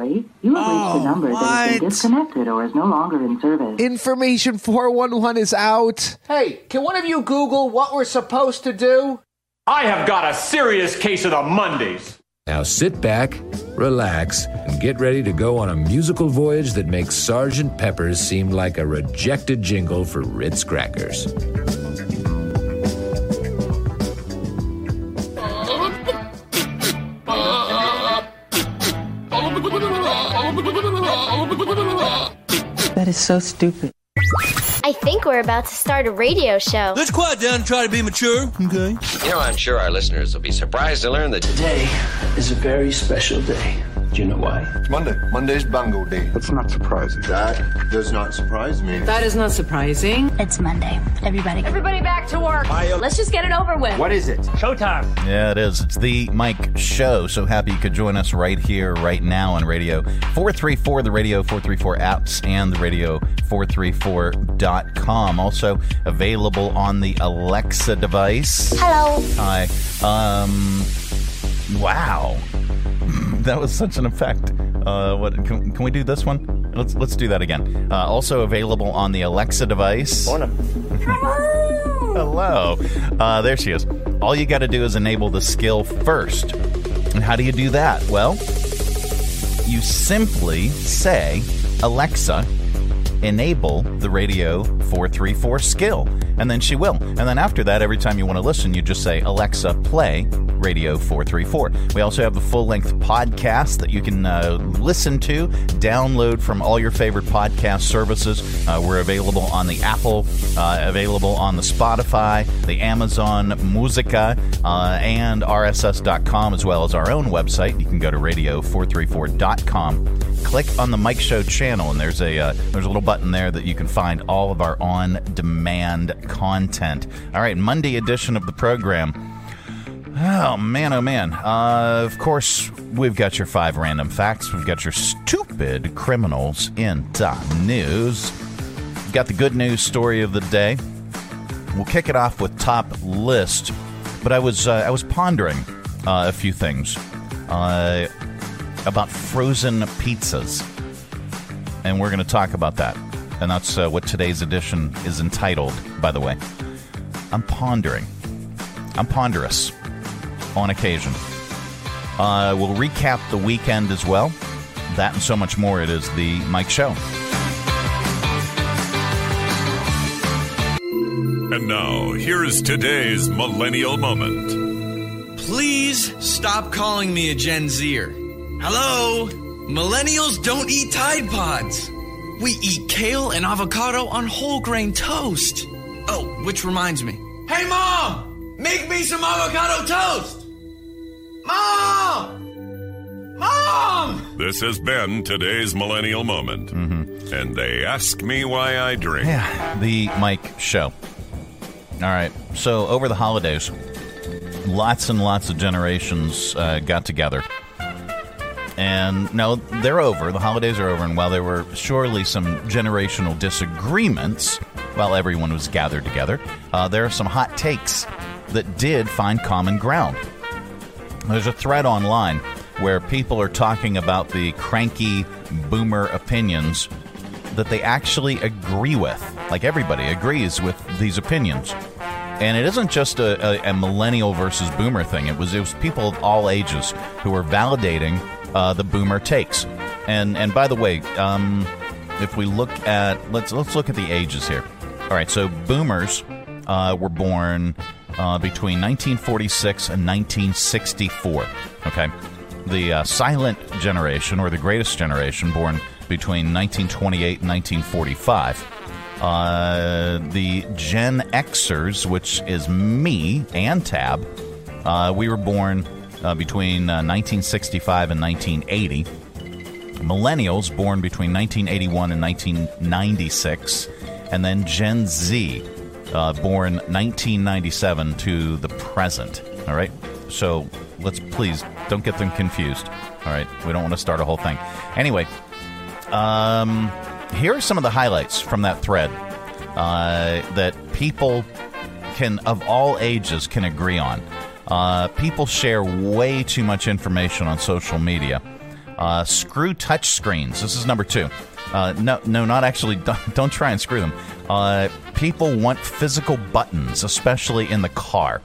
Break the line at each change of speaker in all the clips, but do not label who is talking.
sorry. You have reached
Oh,
a number that has been disconnected or is no longer in service.
Information 411 is out.
Hey, can one of you Google what we're supposed to do?
I have got a serious case of the Mondays.
Now sit back, relax, and get ready to go on a musical voyage that makes Sergeant Pepper's seem like a rejected jingle for Ritz crackers.
Is so stupid.
I think we're about to start a radio show.
Let's quiet down and try to be mature, okay?
You know, I'm sure our listeners will be surprised to learn that
Today is a very special day. Do you know why?
It's Monday. Monday's Bungo Day.
That's not surprising.
That does not surprise me.
That is not surprising.
It's Monday. Everybody.
Everybody back to work. Let's just get it over with.
What is it? Showtime.
Yeah, it is. It's the Mike Show. So happy you could join us right here, right now on Radio 434, the Radio 434 apps, and the Radio434.com. Also available on the Alexa device.
Hello.
Hi. Um, wow. That was such an effect. Uh, what can, can we do this one? Let's let's do that again. Uh, also available on the Alexa device. Hello. Uh, there she is. All you got to do is enable the skill first. And how do you do that? Well, you simply say, Alexa, enable the radio 434 skill. And then she will. And then after that, every time you want to listen, you just say, Alexa, play radio 434. We also have the full length podcast that you can uh, listen to, download from all your favorite podcast services. Uh, we're available on the Apple, uh, available on the Spotify, the Amazon Musica, uh, and RSS.com, as well as our own website. You can go to radio434.com click on the Mike Show channel, and there's a uh, there's a little button there that you can find all of our on-demand content. All right, Monday edition of the program. Oh man, oh man! Uh, of course, we've got your five random facts. We've got your stupid criminals in the news. We've got the good news story of the day. We'll kick it off with top list, but I was uh, I was pondering uh, a few things. Uh, about frozen pizzas. And we're going to talk about that. And that's uh, what today's edition is entitled, by the way. I'm pondering. I'm ponderous on occasion. Uh, we'll recap the weekend as well. That and so much more. It is the Mike Show.
And now, here is today's millennial moment.
Please stop calling me a Gen Zer. Hello? Millennials don't eat Tide Pods. We eat kale and avocado on whole grain toast. Oh, which reminds me. Hey, Mom! Make me some avocado toast! Mom! Mom!
This has been today's millennial moment. Mm-hmm. And they ask me why I drink.
Yeah, the Mike Show. All right. So, over the holidays, lots and lots of generations uh, got together. And no, they're over. The holidays are over. And while there were surely some generational disagreements while everyone was gathered together, uh, there are some hot takes that did find common ground. There's a thread online where people are talking about the cranky boomer opinions that they actually agree with. Like everybody agrees with these opinions. And it isn't just a, a, a millennial versus boomer thing. It was it was people of all ages who were validating uh, the boomer takes. And and by the way, um, if we look at let's let's look at the ages here. All right, so boomers uh, were born uh, between 1946 and 1964. Okay, the uh, silent generation or the greatest generation, born between 1928 and 1945. Uh, the Gen Xers, which is me and Tab, uh, we were born uh, between uh, 1965 and 1980. Millennials, born between 1981 and 1996. And then Gen Z, uh, born 1997 to the present. All right? So let's please don't get them confused. All right? We don't want to start a whole thing. Anyway, um, here are some of the highlights from that thread uh, that people can, of all ages, can agree on. Uh, people share way too much information on social media. Uh, screw touch screens. This is number two. Uh, no, no, not actually. Don't, don't try and screw them. Uh, people want physical buttons, especially in the car.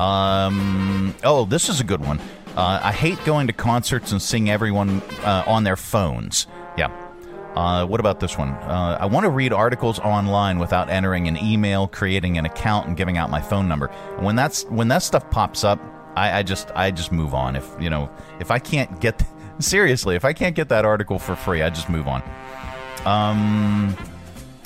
Um, oh, this is a good one. Uh, I hate going to concerts and seeing everyone uh, on their phones. Yeah. Uh, what about this one? Uh, I want to read articles online without entering an email, creating an account, and giving out my phone number. When that's when that stuff pops up, I, I just I just move on. If you know, if I can't get seriously, if I can't get that article for free, I just move on. Um,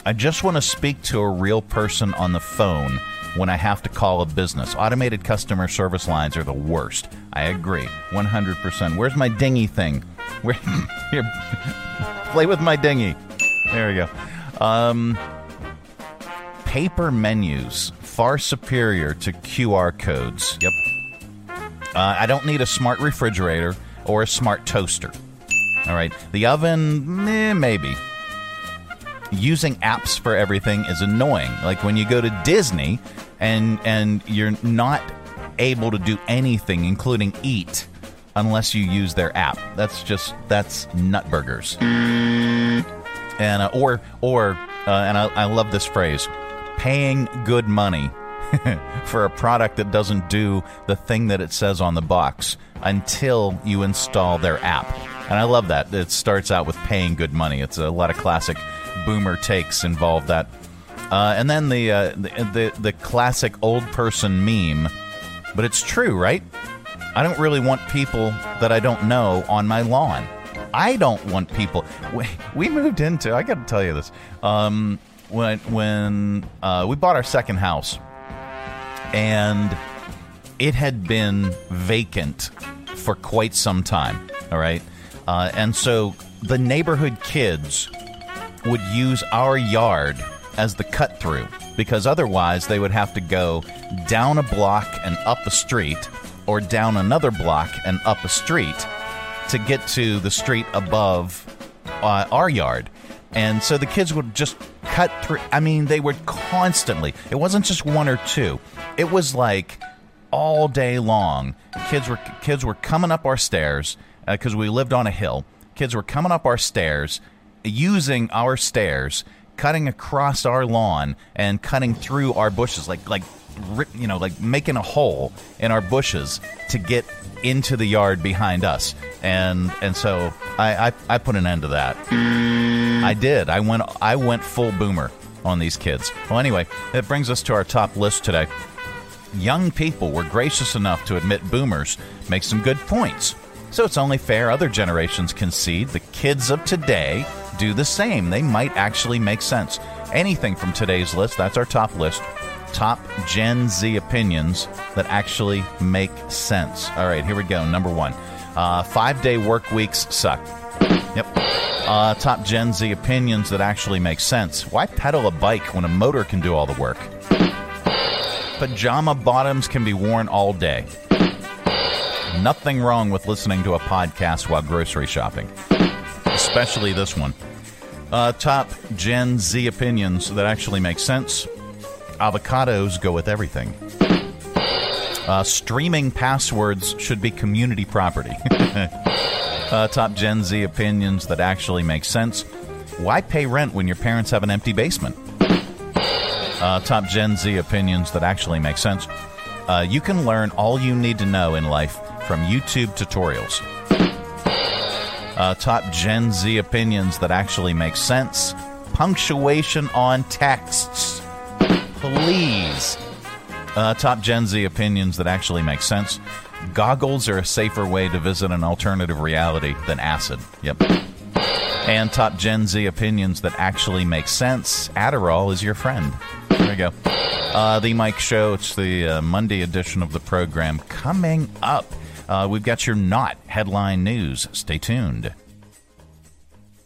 I just want to speak to a real person on the phone when I have to call a business. Automated customer service lines are the worst. I agree, 100%. Where's my dingy thing? Where here? Play with my dingy. There we go. Um, paper menus far superior to QR codes. Yep. Uh, I don't need a smart refrigerator or a smart toaster. All right. The oven, eh, maybe. Using apps for everything is annoying. Like when you go to Disney and and you're not able to do anything, including eat, unless you use their app. That's just that's nutburgers. And uh, or or uh, and I, I love this phrase, paying good money for a product that doesn't do the thing that it says on the box until you install their app. And I love that. It starts out with paying good money. It's a lot of classic boomer takes involve that. Uh, and then the, uh, the, the the classic old person meme, but it's true, right? I don't really want people that I don't know on my lawn. I don't want people. We, we moved into. I got to tell you this. Um, when when uh, we bought our second house, and it had been vacant for quite some time. All right, uh, and so the neighborhood kids would use our yard as the cut through because otherwise they would have to go down a block and up a street or down another block and up a street to get to the street above uh, our yard. And so the kids would just cut through. I mean, they would constantly. It wasn't just one or two. It was like all day long. Kids were kids were coming up our stairs because uh, we lived on a hill. Kids were coming up our stairs, using our stairs, cutting across our lawn, and cutting through our bushes, like like you know, like making a hole in our bushes to get into the yard behind us. And and so I I, I put an end to that. I did. I went I went full boomer on these kids. Well, anyway, that brings us to our top list today. Young people were gracious enough to admit boomers make some good points. So it's only fair other generations concede the kids of today do the same. They might actually make sense. Anything from today's list, that's our top list. Top Gen Z opinions that actually make sense. All right, here we go. Number one uh, five day work weeks suck. Yep. Uh, top Gen Z opinions that actually make sense. Why pedal a bike when a motor can do all the work? Pajama bottoms can be worn all day. Nothing wrong with listening to a podcast while grocery shopping, especially this one. Uh, top Gen Z opinions that actually make sense. Avocados go with everything. Uh, streaming passwords should be community property. uh, top Gen Z opinions that actually make sense. Why pay rent when your parents have an empty basement? Uh, top Gen Z opinions that actually make sense. Uh, you can learn all you need to know in life from YouTube tutorials. Uh, top Gen Z opinions that actually make sense. Punctuation on texts. Please. Uh, top Gen Z opinions that actually make sense. Goggles are a safer way to visit an alternative reality than acid. Yep. And top Gen Z opinions that actually make sense. Adderall is your friend. There we go. Uh, the Mike Show. It's the uh, Monday edition of the program. Coming up, uh, we've got your not headline news. Stay tuned.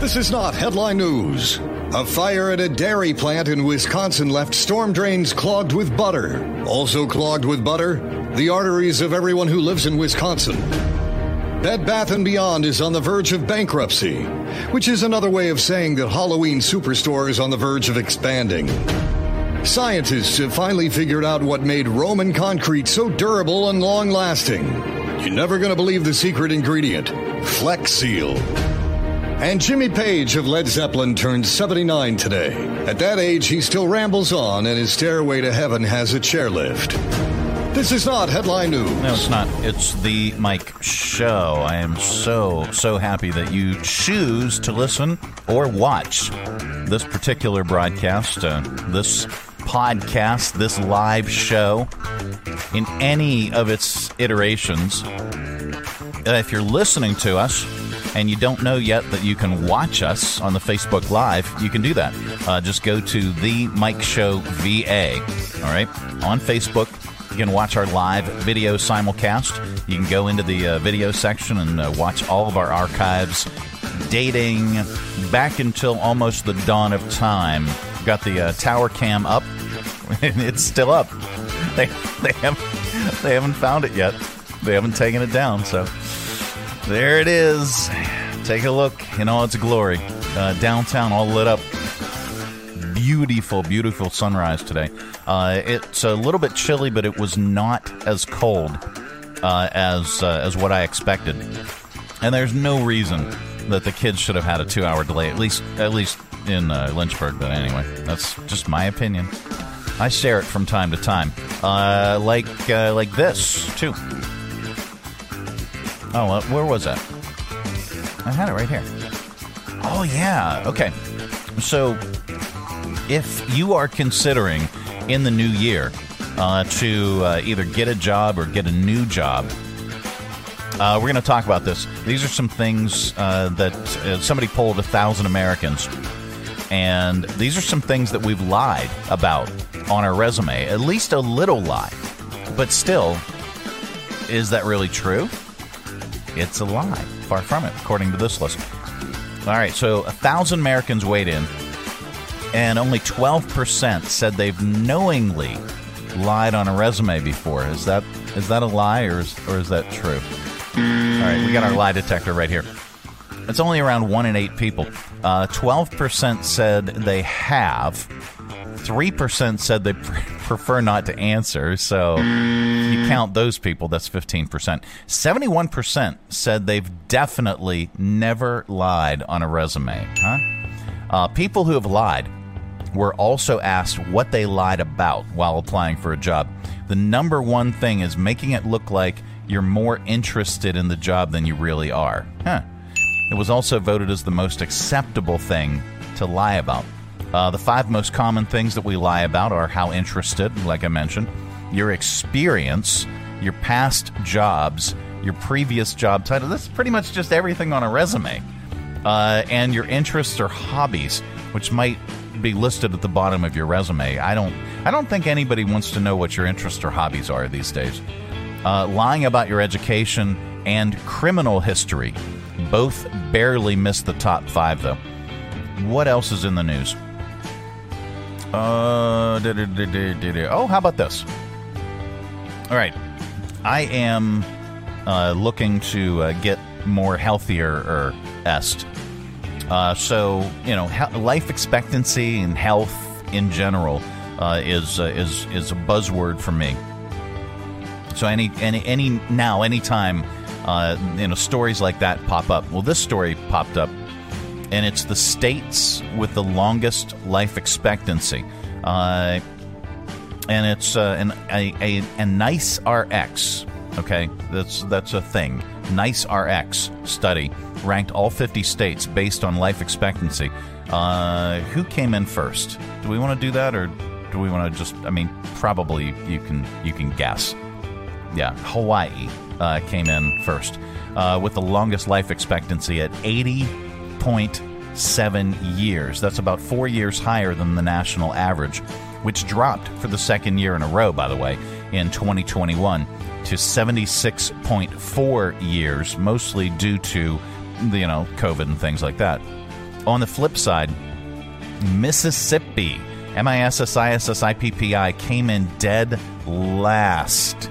This is not headline news. A fire at a dairy plant in Wisconsin left storm drains clogged with butter. Also clogged with butter, the arteries of everyone who lives in Wisconsin. Bed Bath & Beyond is on the verge of bankruptcy, which is another way of saying that Halloween Superstore is on the verge of expanding. Scientists have finally figured out what made Roman concrete so durable and long lasting. You're never going to believe the secret ingredient Flex Seal. And Jimmy Page of Led Zeppelin turned 79 today. At that age, he still rambles on, and his stairway to heaven has a chairlift. This is not headline news.
No, it's not. It's the Mike Show. I am so, so happy that you choose to listen or watch this particular broadcast, uh, this podcast, this live show in any of its iterations. Uh, if you're listening to us, and you don't know yet that you can watch us on the Facebook Live, you can do that. Uh, just go to the Mike Show VA. All right, on Facebook, you can watch our live video simulcast. You can go into the uh, video section and uh, watch all of our archives dating back until almost the dawn of time. Got the uh, tower cam up, and it's still up. They they haven't they haven't found it yet. They haven't taken it down. So there it is. Take a look in all its glory. Uh, downtown, all lit up. Beautiful, beautiful sunrise today. Uh, it's a little bit chilly, but it was not as cold uh, as uh, as what I expected. And there's no reason that the kids should have had a two-hour delay, at least at least in uh, Lynchburg. But anyway, that's just my opinion. I share it from time to time, uh, like like this too. Oh, where was that? I had it right here. Oh yeah. Okay. So, if you are considering in the new year uh, to uh, either get a job or get a new job, uh, we're going to talk about this. These are some things uh, that uh, somebody polled a thousand Americans, and these are some things that we've lied about on our resume. At least a little lie, but still, is that really true? It's a lie. Far from it, according to this list. All right, so a thousand Americans weighed in, and only 12% said they've knowingly lied on a resume before. Is that is that a lie or is, or is that true? All right, we got our lie detector right here. It's only around one in eight people. Uh, 12% said they have. 3% said they prefer not to answer. So you count those people, that's 15%. 71% said they've definitely never lied on a resume. Huh? Uh, people who have lied were also asked what they lied about while applying for a job. The number one thing is making it look like you're more interested in the job than you really are. Huh. It was also voted as the most acceptable thing to lie about. Uh, the five most common things that we lie about are how interested, like I mentioned, your experience, your past jobs, your previous job title. That's pretty much just everything on a resume. Uh, and your interests or hobbies, which might be listed at the bottom of your resume. I don't. I don't think anybody wants to know what your interests or hobbies are these days. Uh, lying about your education and criminal history both barely miss the top five, though. What else is in the news? Uh, oh, how about this? All right, I am uh, looking to uh, get more healthier er est, Uh, so you know, he- life expectancy and health in general uh, is uh, is is a buzzword for me. So any any any now anytime uh, you know stories like that pop up. Well, this story popped up, and it's the states with the longest life expectancy, uh, and it's uh, an a, a, a nice RX. Okay, that's that's a thing. Nice RX study ranked all 50 states based on life expectancy. Uh, who came in first? Do we want to do that, or do we want to just? I mean, probably you can you can guess. Yeah, Hawaii uh, came in first uh, with the longest life expectancy at 80.7 years. That's about four years higher than the national average, which dropped for the second year in a row, by the way, in 2021 to 76.4 years, mostly due to, you know, COVID and things like that. On the flip side, Mississippi, M I S S I S S I P P I, came in dead last.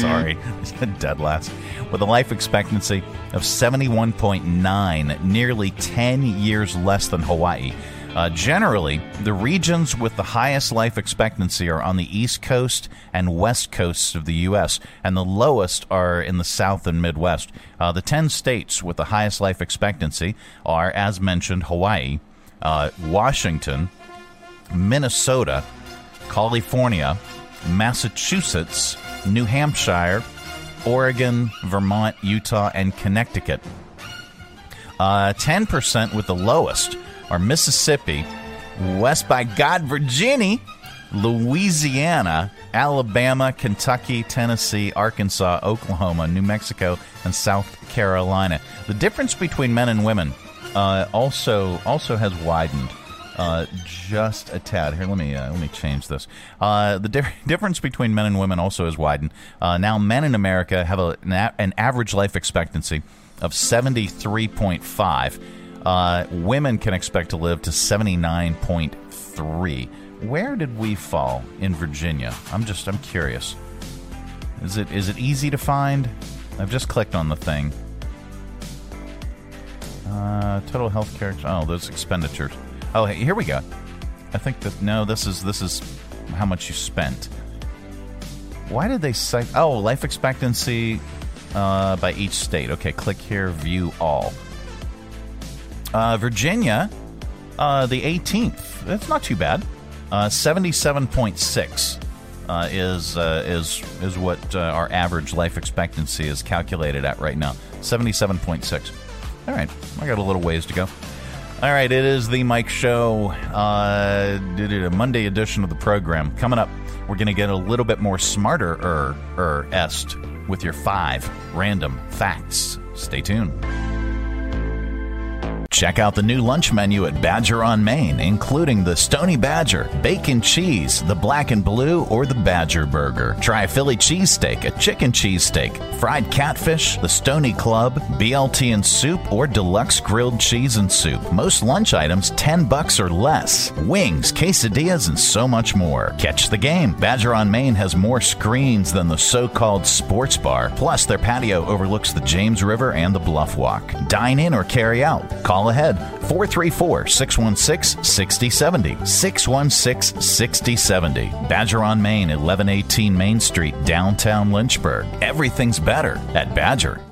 Sorry, dead last. With a life expectancy of 71.9, nearly 10 years less than Hawaii. Uh, generally, the regions with the highest life expectancy are on the east coast and west coasts of the U.S., and the lowest are in the south and midwest. Uh, the 10 states with the highest life expectancy are, as mentioned, Hawaii, uh, Washington, Minnesota, California, Massachusetts, New Hampshire, Oregon, Vermont, Utah, and Connecticut. Uh, 10% with the lowest are Mississippi, West by God, Virginia, Louisiana, Alabama, Kentucky, Tennessee, Arkansas, Oklahoma, New Mexico, and South Carolina. The difference between men and women uh, also also has widened uh, just a tad. Here, let me uh, let me change this. Uh, the di- difference between men and women also has widened. Uh, now, men in America have a, an, a- an average life expectancy of seventy three point five. Uh, women can expect to live to seventy nine point three. Where did we fall in Virginia? I'm just I'm curious. Is it is it easy to find? I've just clicked on the thing. Uh, total health care. Oh, those expenditures. Oh, here we go. I think that no, this is this is how much you spent. Why did they cite? Oh, life expectancy uh, by each state. Okay, click here, view all. Uh, Virginia, uh, the 18th. That's not too bad. Uh, 77.6 uh, is uh, is is what uh, our average life expectancy is calculated at right now. 77.6. All right, I got a little ways to go. All right, it is the Mike Show, uh, a Monday edition of the program. Coming up, we're going to get a little bit more smarter er, er est with your five random facts. Stay tuned. Check out the new lunch menu at Badger on Main, including the Stony Badger, bacon cheese, the black and blue, or the Badger Burger. Try a Philly cheesesteak, a chicken cheesesteak, fried catfish, the Stony Club, BLT and soup, or deluxe grilled cheese and soup. Most lunch items 10 bucks or less. Wings, quesadillas, and so much more. Catch the game. Badger on Main has more screens than the so-called sports bar. Plus, their patio overlooks the James River and the Bluff Walk. Dine in or carry out. Call ahead 434 616 6070. 616 6070. Badger on Main, 1118 Main Street, downtown Lynchburg. Everything's better at Badger.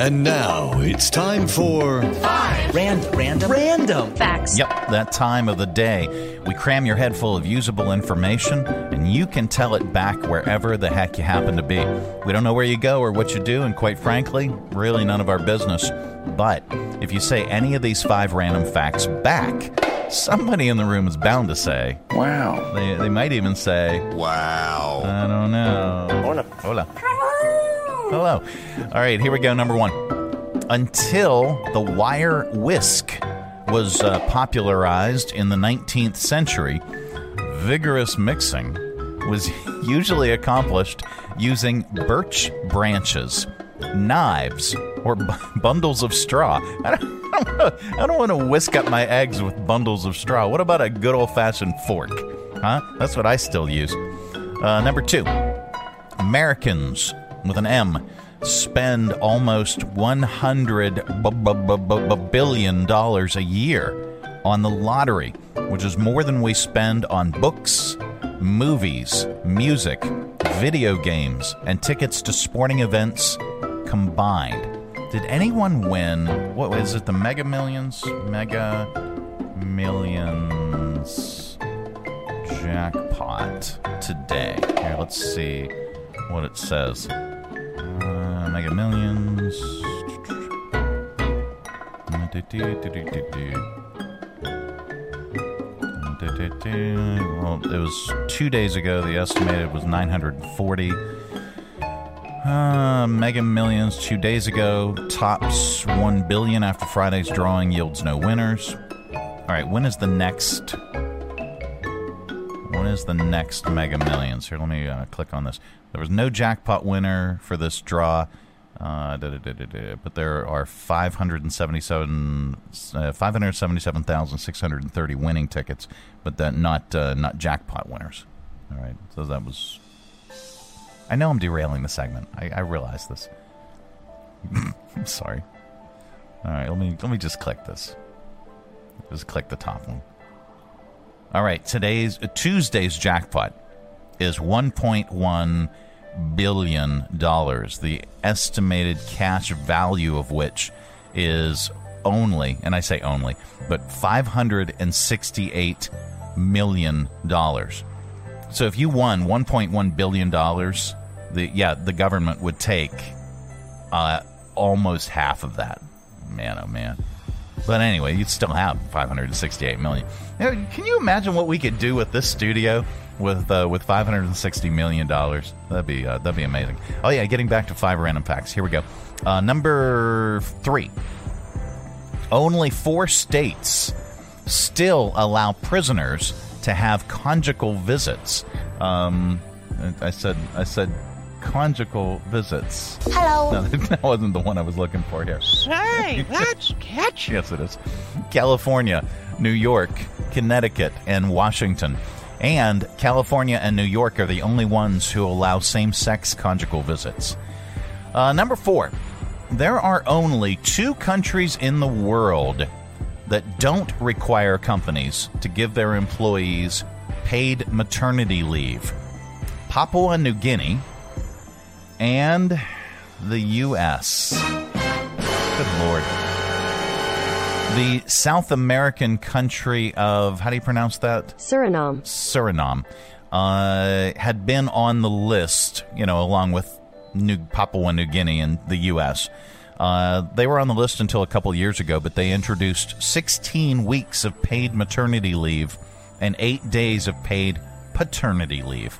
And now it's time for
Five random, random, random facts.
Yep, that time of the day. We cram your head full of usable information, and you can tell it back wherever the heck you happen to be. We don't know where you go or what you do, and quite frankly, really none of our business. But if you say any of these five random facts back, somebody in the room is bound to say, Wow. They, they might even say, Wow. I don't know. Hola. Hola. Hello. All right, here we go. Number one. Until the wire whisk was uh, popularized in the 19th century, vigorous mixing was usually accomplished using birch branches, knives, or b- bundles of straw. I don't, don't want to whisk up my eggs with bundles of straw. What about a good old fashioned fork? Huh? That's what I still use. Uh, number two, Americans with an M spend almost 100 b- b- b- billion dollars a year on the lottery, which is more than we spend on books, movies, music, video games, and tickets to sporting events combined. Did anyone win? What is it? The Mega Millions? Mega Millions jackpot today. Here, let's see what it says. Uh, Mega Millions. Well, it was two days ago. The estimated was 940. Uh, Mega Millions two days ago. Tops 1 billion after Friday's drawing yields no winners. All right, when is the next? Is the next Mega Millions? Here, let me uh, click on this. There was no jackpot winner for this draw, uh, but there are 577, uh, 577,630 winning tickets, but that not uh, not jackpot winners. All right, so that was. I know I'm derailing the segment. I, I realize this. I'm sorry. All right, let me let me just click this. Just click the top one. All right, today's Tuesday's jackpot is 1.1 billion dollars. The estimated cash value of which is only, and I say only, but 568 million dollars. So if you won 1.1 billion dollars, the yeah, the government would take uh, almost half of that. Man, oh man. But anyway, you'd still have 568 million. Can you imagine what we could do with this studio with uh, with 560 million dollars? That'd be uh, that'd be amazing. Oh yeah, getting back to five random facts. Here we go. Uh, number three. Only four states still allow prisoners to have conjugal visits. Um, I said I said conjugal visits.
Hello.
No, that wasn't the one I was looking for here.
Say, that's catchy.
Yes, it is. California, New York, Connecticut, and Washington. And California and New York are the only ones who allow same sex conjugal visits. Uh, number four, there are only two countries in the world that don't require companies to give their employees paid maternity leave Papua New Guinea and the U.S. Good Lord. The South American country of, how do you pronounce that?
Suriname.
Suriname. Uh, had been on the list, you know, along with New Papua New Guinea and the U.S. Uh, they were on the list until a couple years ago, but they introduced 16 weeks of paid maternity leave and eight days of paid paternity leave.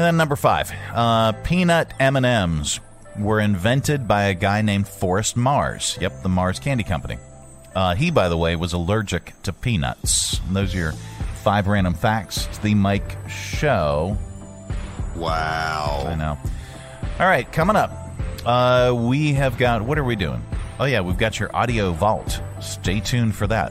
And then number five, uh, peanut M&Ms were invented by a guy named Forrest Mars. Yep, the Mars Candy Company. Uh, he, by the way, was allergic to peanuts. And those are your five random facts. It's the Mike Show.
Wow.
I know. All right, coming up, uh, we have got. What are we doing? Oh yeah, we've got your audio vault. Stay tuned for that.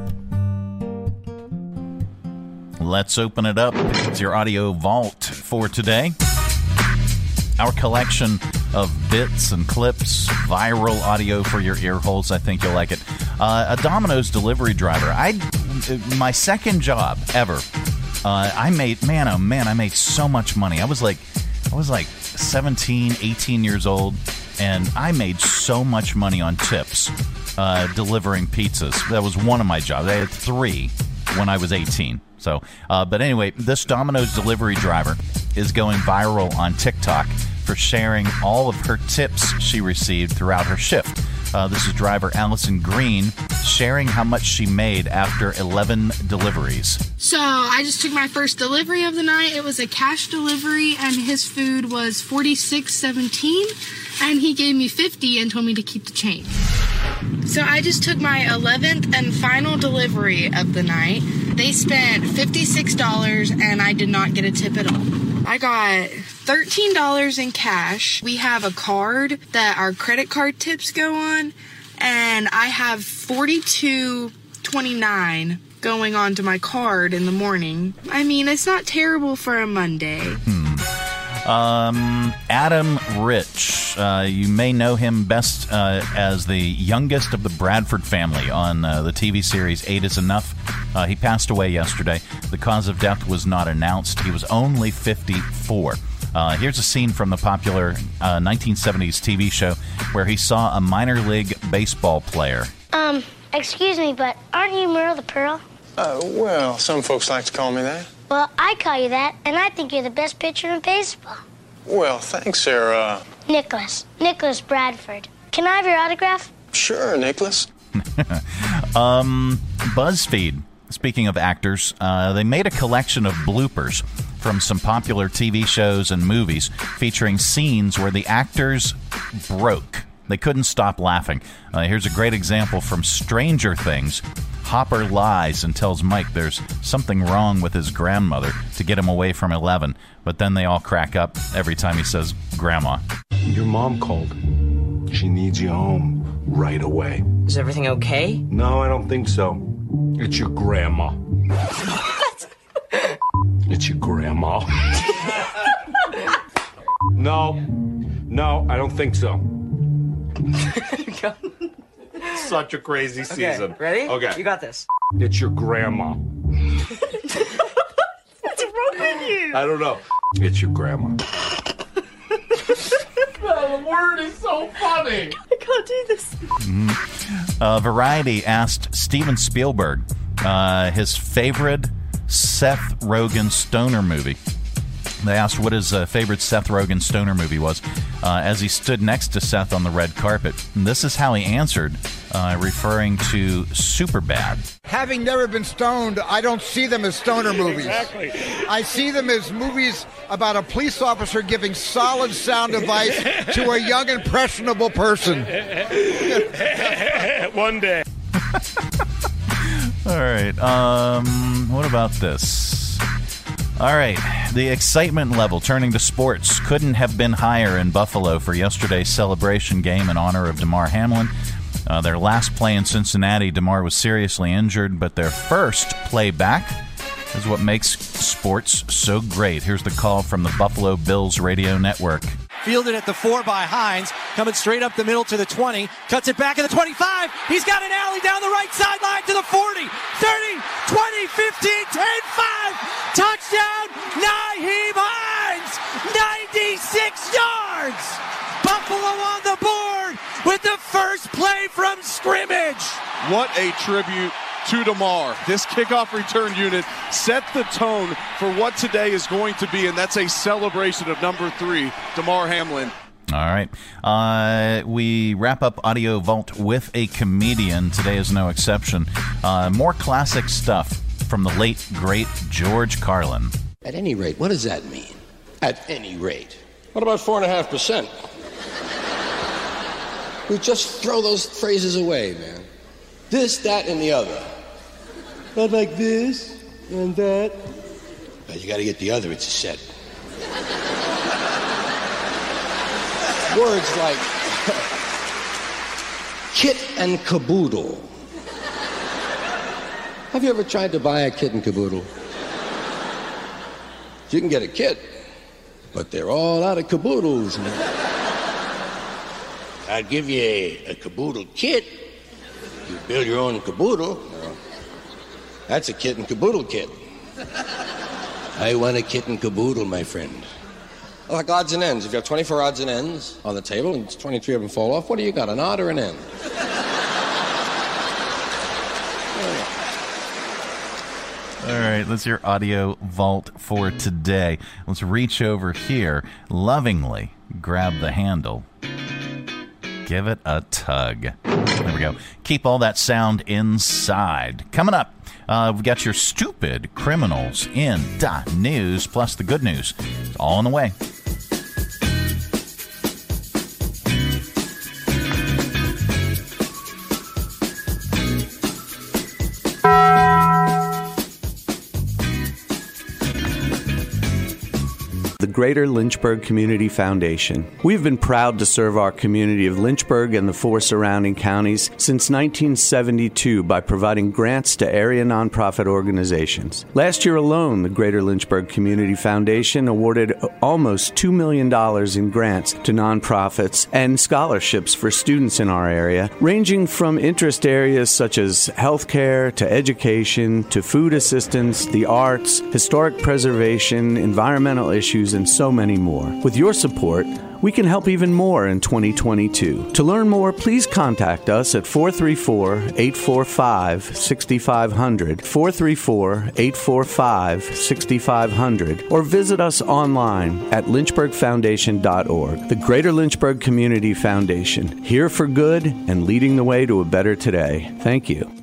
Let's open it up. It's your audio vault for today. Our collection of bits and clips, viral audio for your ear holes. I think you'll like it. Uh, a Domino's delivery driver. I, my second job ever. Uh, I made man, oh man, I made so much money. I was like, I was like 17, 18 years old, and I made so much money on tips uh, delivering pizzas. That was one of my jobs. I had three when I was 18. So, uh, but anyway, this Domino's delivery driver is going viral on TikTok for sharing all of her tips she received throughout her shift. Uh, this is driver Allison Green sharing how much she made after 11 deliveries.
So I just took my first delivery of the night. It was a cash delivery, and his food was forty six seventeen, and he gave me fifty and told me to keep the change. So I just took my eleventh and final delivery of the night. They spent fifty six dollars, and I did not get a tip at all. I got $13 in cash. We have a card that our credit card tips go on, and I have 42.29 going onto my card in the morning. I mean, it's not terrible for a Monday.
Um, Adam Rich. Uh, you may know him best uh, as the youngest of the Bradford family on uh, the TV series Eight is Enough. Uh, he passed away yesterday. The cause of death was not announced. He was only 54. Uh, here's a scene from the popular uh, 1970s TV show where he saw a minor league baseball player.
Um, excuse me, but aren't you Merle the Pearl?
Uh, well, some folks like to call me that.
Well, I call you that, and I think you're the best pitcher in baseball.
Well, thanks, Sarah.
Nicholas. Nicholas Bradford. Can I have your autograph?
Sure, Nicholas.
Um, BuzzFeed. Speaking of actors, uh, they made a collection of bloopers from some popular TV shows and movies featuring scenes where the actors broke. They couldn't stop laughing. Uh, here's a great example from Stranger Things. Hopper lies and tells Mike there's something wrong with his grandmother to get him away from Eleven, but then they all crack up every time he says grandma.
Your mom called. She needs you home right away.
Is everything okay?
No, I don't think so. It's your grandma. It's your grandma. no, no, I don't think so. Such a crazy season.
Okay, ready?
Okay.
You got this.
It's your grandma.
What's wrong with you?
I don't know. It's your grandma.
the word is so funny. I can't do this. Mm.
Uh, Variety asked Steven Spielberg uh, his favorite Seth Rogen stoner movie. They asked what his uh, favorite Seth Rogen stoner movie was uh, as he stood next to Seth on the red carpet. And this is how he answered, uh, referring to Superbad.
Having never been stoned, I don't see them as stoner movies.
Exactly.
I see them as movies about a police officer giving solid sound advice to a young, impressionable person.
One day.
All right. Um, what about this? All right. The excitement level turning to sports couldn't have been higher in Buffalo for yesterday's celebration game in honor of Damar Hamlin. Uh, their last play in Cincinnati, Damar was seriously injured, but their first play back is what makes sports so great. Here's the call from the Buffalo Bills radio network.
Fielded at the four by Hines, coming straight up the middle to the 20, cuts it back at the 25. He's got an alley down the right sideline to the 40, 30, 20, 15, 10, 5. Touchdown, Nyheim Hines, 96 yards. Buffalo on the board with the first play from scrimmage.
What a tribute to Damar. This kickoff return unit set the tone for what today is going to be, and that's a celebration of number three, Damar Hamlin.
All right. Uh, we wrap up Audio Vault with a comedian. Today is no exception. Uh, more classic stuff from the late, great George Carlin.
At any rate, what does that mean? At any rate.
What about 4.5%?
We just throw those phrases away, man. This, that, and the other. Not like this and that. But you gotta get the other, it's a set. Words like kit and caboodle. Have you ever tried to buy a kit and caboodle? You can get a kit, but they're all out of caboodles. I'd give you a, a caboodle kit. You build your own caboodle. Well, that's a kit and caboodle kit. I want a kit and caboodle, my friend. Like odds and ends. If you have 24 odds and ends on the table and 23 of them fall off, what do you got, an odd or an end?
All right, that's your audio vault for today. Let's reach over here, lovingly grab the handle, give it a tug. There we go. Keep all that sound inside. Coming up, uh, we've got your stupid criminals in the news, plus the good news. It's all on the way.
Greater Lynchburg Community Foundation. We've been proud to serve our community of Lynchburg and the four surrounding counties since 1972 by providing grants to area nonprofit organizations. Last year alone, the Greater Lynchburg Community Foundation awarded almost $2 million in grants to nonprofits and scholarships for students in our area, ranging from interest areas such as healthcare to education to food assistance, the arts, historic preservation, environmental issues, and so many more. With your support, we can help even more in 2022. To learn more, please contact us at 434 845 6500, 434 845 6500, or visit us online at lynchburgfoundation.org. The Greater Lynchburg Community Foundation, here for good and leading the way to a better today. Thank you.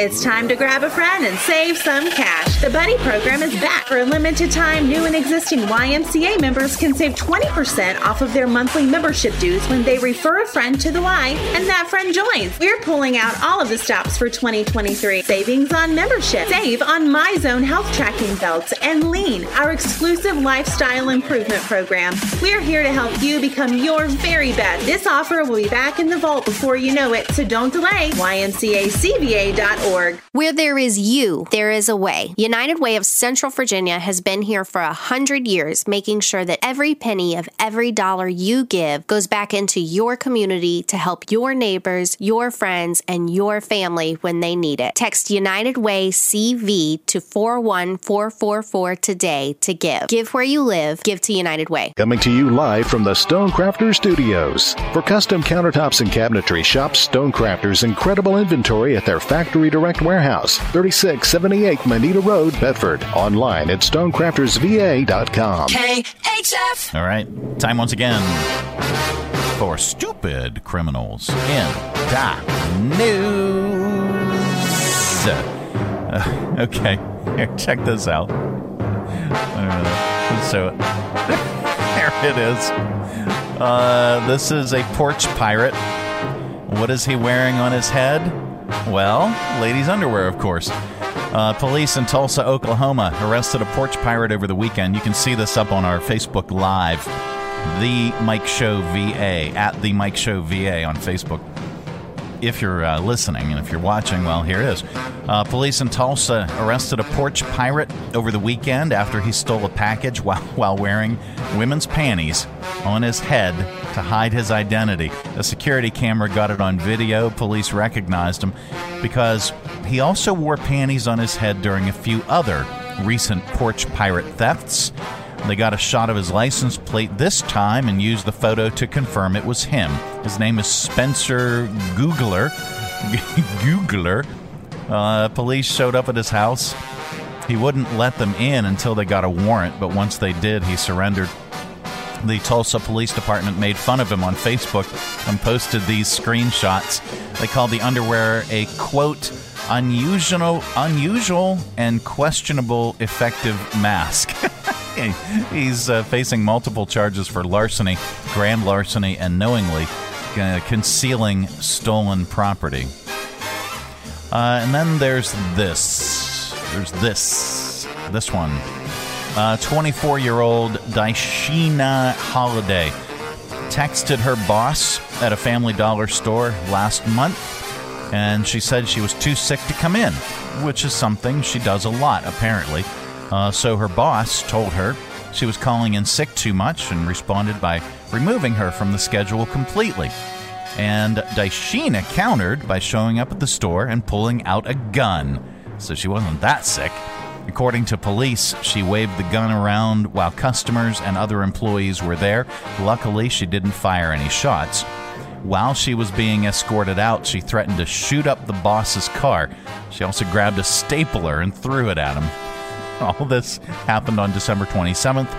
It's time to grab a friend and save some cash. The Buddy program is back for a limited time. New and existing YMCA members can save 20% off of their monthly membership dues when they refer a friend to the Y and that friend joins. We're pulling out all of the stops for 2023. Savings on membership. Save on MyZone health tracking belts and Lean, our exclusive lifestyle improvement program. We're here to help you become your very best. This offer will be back in the vault before you know it, so don't delay. YMCACVA.org.
Where there is you, there is a way. United Way of Central Virginia has been here for a hundred years, making sure that every penny of every dollar you give goes back into your community to help your neighbors, your friends, and your family when they need it. Text United Way CV to 41444 today to give. Give where you live, give to United Way.
Coming to you live from the Stonecrafter Studios. For custom countertops and cabinetry, shop Stonecrafter's incredible inventory at their Factory Direct Warehouse, 3678 Moneta Road, Bedford. Online at stonecraftersva.com.
KHF. All right, time once again for stupid criminals in the news. Uh, okay, here, check this out. Uh, so there it is. Uh, this is a porch pirate. What is he wearing on his head? Well, ladies' underwear, of course. Uh, police in Tulsa, Oklahoma arrested a porch pirate over the weekend. You can see this up on our Facebook Live, The Mike Show VA, at The Mike Show VA on Facebook. If you're uh, listening and if you're watching, well, here it is. Uh, police in Tulsa arrested a porch pirate over the weekend after he stole a package while, while wearing women's panties on his head to hide his identity. A security camera got it on video. Police recognized him because he also wore panties on his head during a few other recent porch pirate thefts. They got a shot of his license plate this time and used the photo to confirm it was him. His name is Spencer Googler. Googler. Uh, police showed up at his house. He wouldn't let them in until they got a warrant, but once they did, he surrendered. The Tulsa Police Department made fun of him on Facebook and posted these screenshots. They called the underwear a quote unusual, unusual and questionable effective mask. He's uh, facing multiple charges for larceny, grand larceny, and knowingly uh, concealing stolen property. Uh, and then there's this. There's this. This one. 24 year old Daishina Holiday texted her boss at a Family Dollar store last month, and she said she was too sick to come in, which is something she does a lot, apparently. Uh, so her boss told her she was calling in sick too much and responded by removing her from the schedule completely. And Daishina countered by showing up at the store and pulling out a gun. So she wasn't that sick. According to police, she waved the gun around while customers and other employees were there. Luckily, she didn't fire any shots. While she was being escorted out, she threatened to shoot up the boss's car. She also grabbed a stapler and threw it at him. All this happened on December 27th,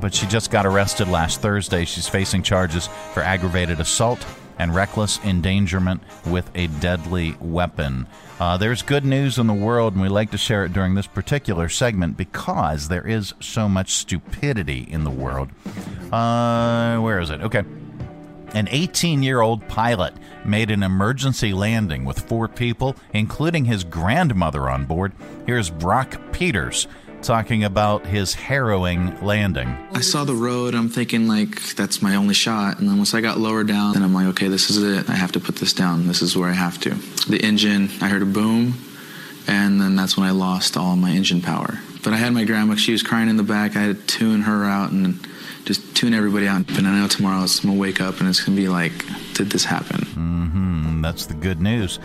but she just got arrested last Thursday. She's facing charges for aggravated assault and reckless endangerment with a deadly weapon. Uh, there's good news in the world, and we like to share it during this particular segment because there is so much stupidity in the world. Uh, where is it? Okay. An 18 year old pilot made an emergency landing with four people, including his grandmother on board. Here's Brock Peters talking about his harrowing landing.
I saw the road. I'm thinking like that's my only shot. And then once I got lower down, then I'm like, okay, this is it. I have to put this down. This is where I have to. The engine, I heard a boom, and then that's when I lost all my engine power. But I had my grandma. She was crying in the back. I had to tune her out and just tune everybody out. And I know tomorrow I'm gonna wake up and it's gonna be like, did this happen?
Mm-hmm. That's the good news.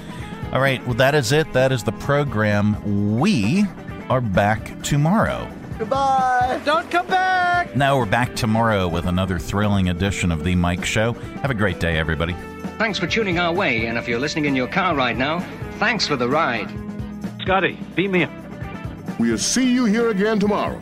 All right. Well, that is it. That is the program. We are back tomorrow.
Goodbye. Don't come back.
Now we're back tomorrow with another thrilling edition of The Mike Show. Have a great day, everybody.
Thanks for tuning our way, and if you're listening in your car right now, thanks for the ride.
Scotty, beat me up.
We'll see you here again tomorrow.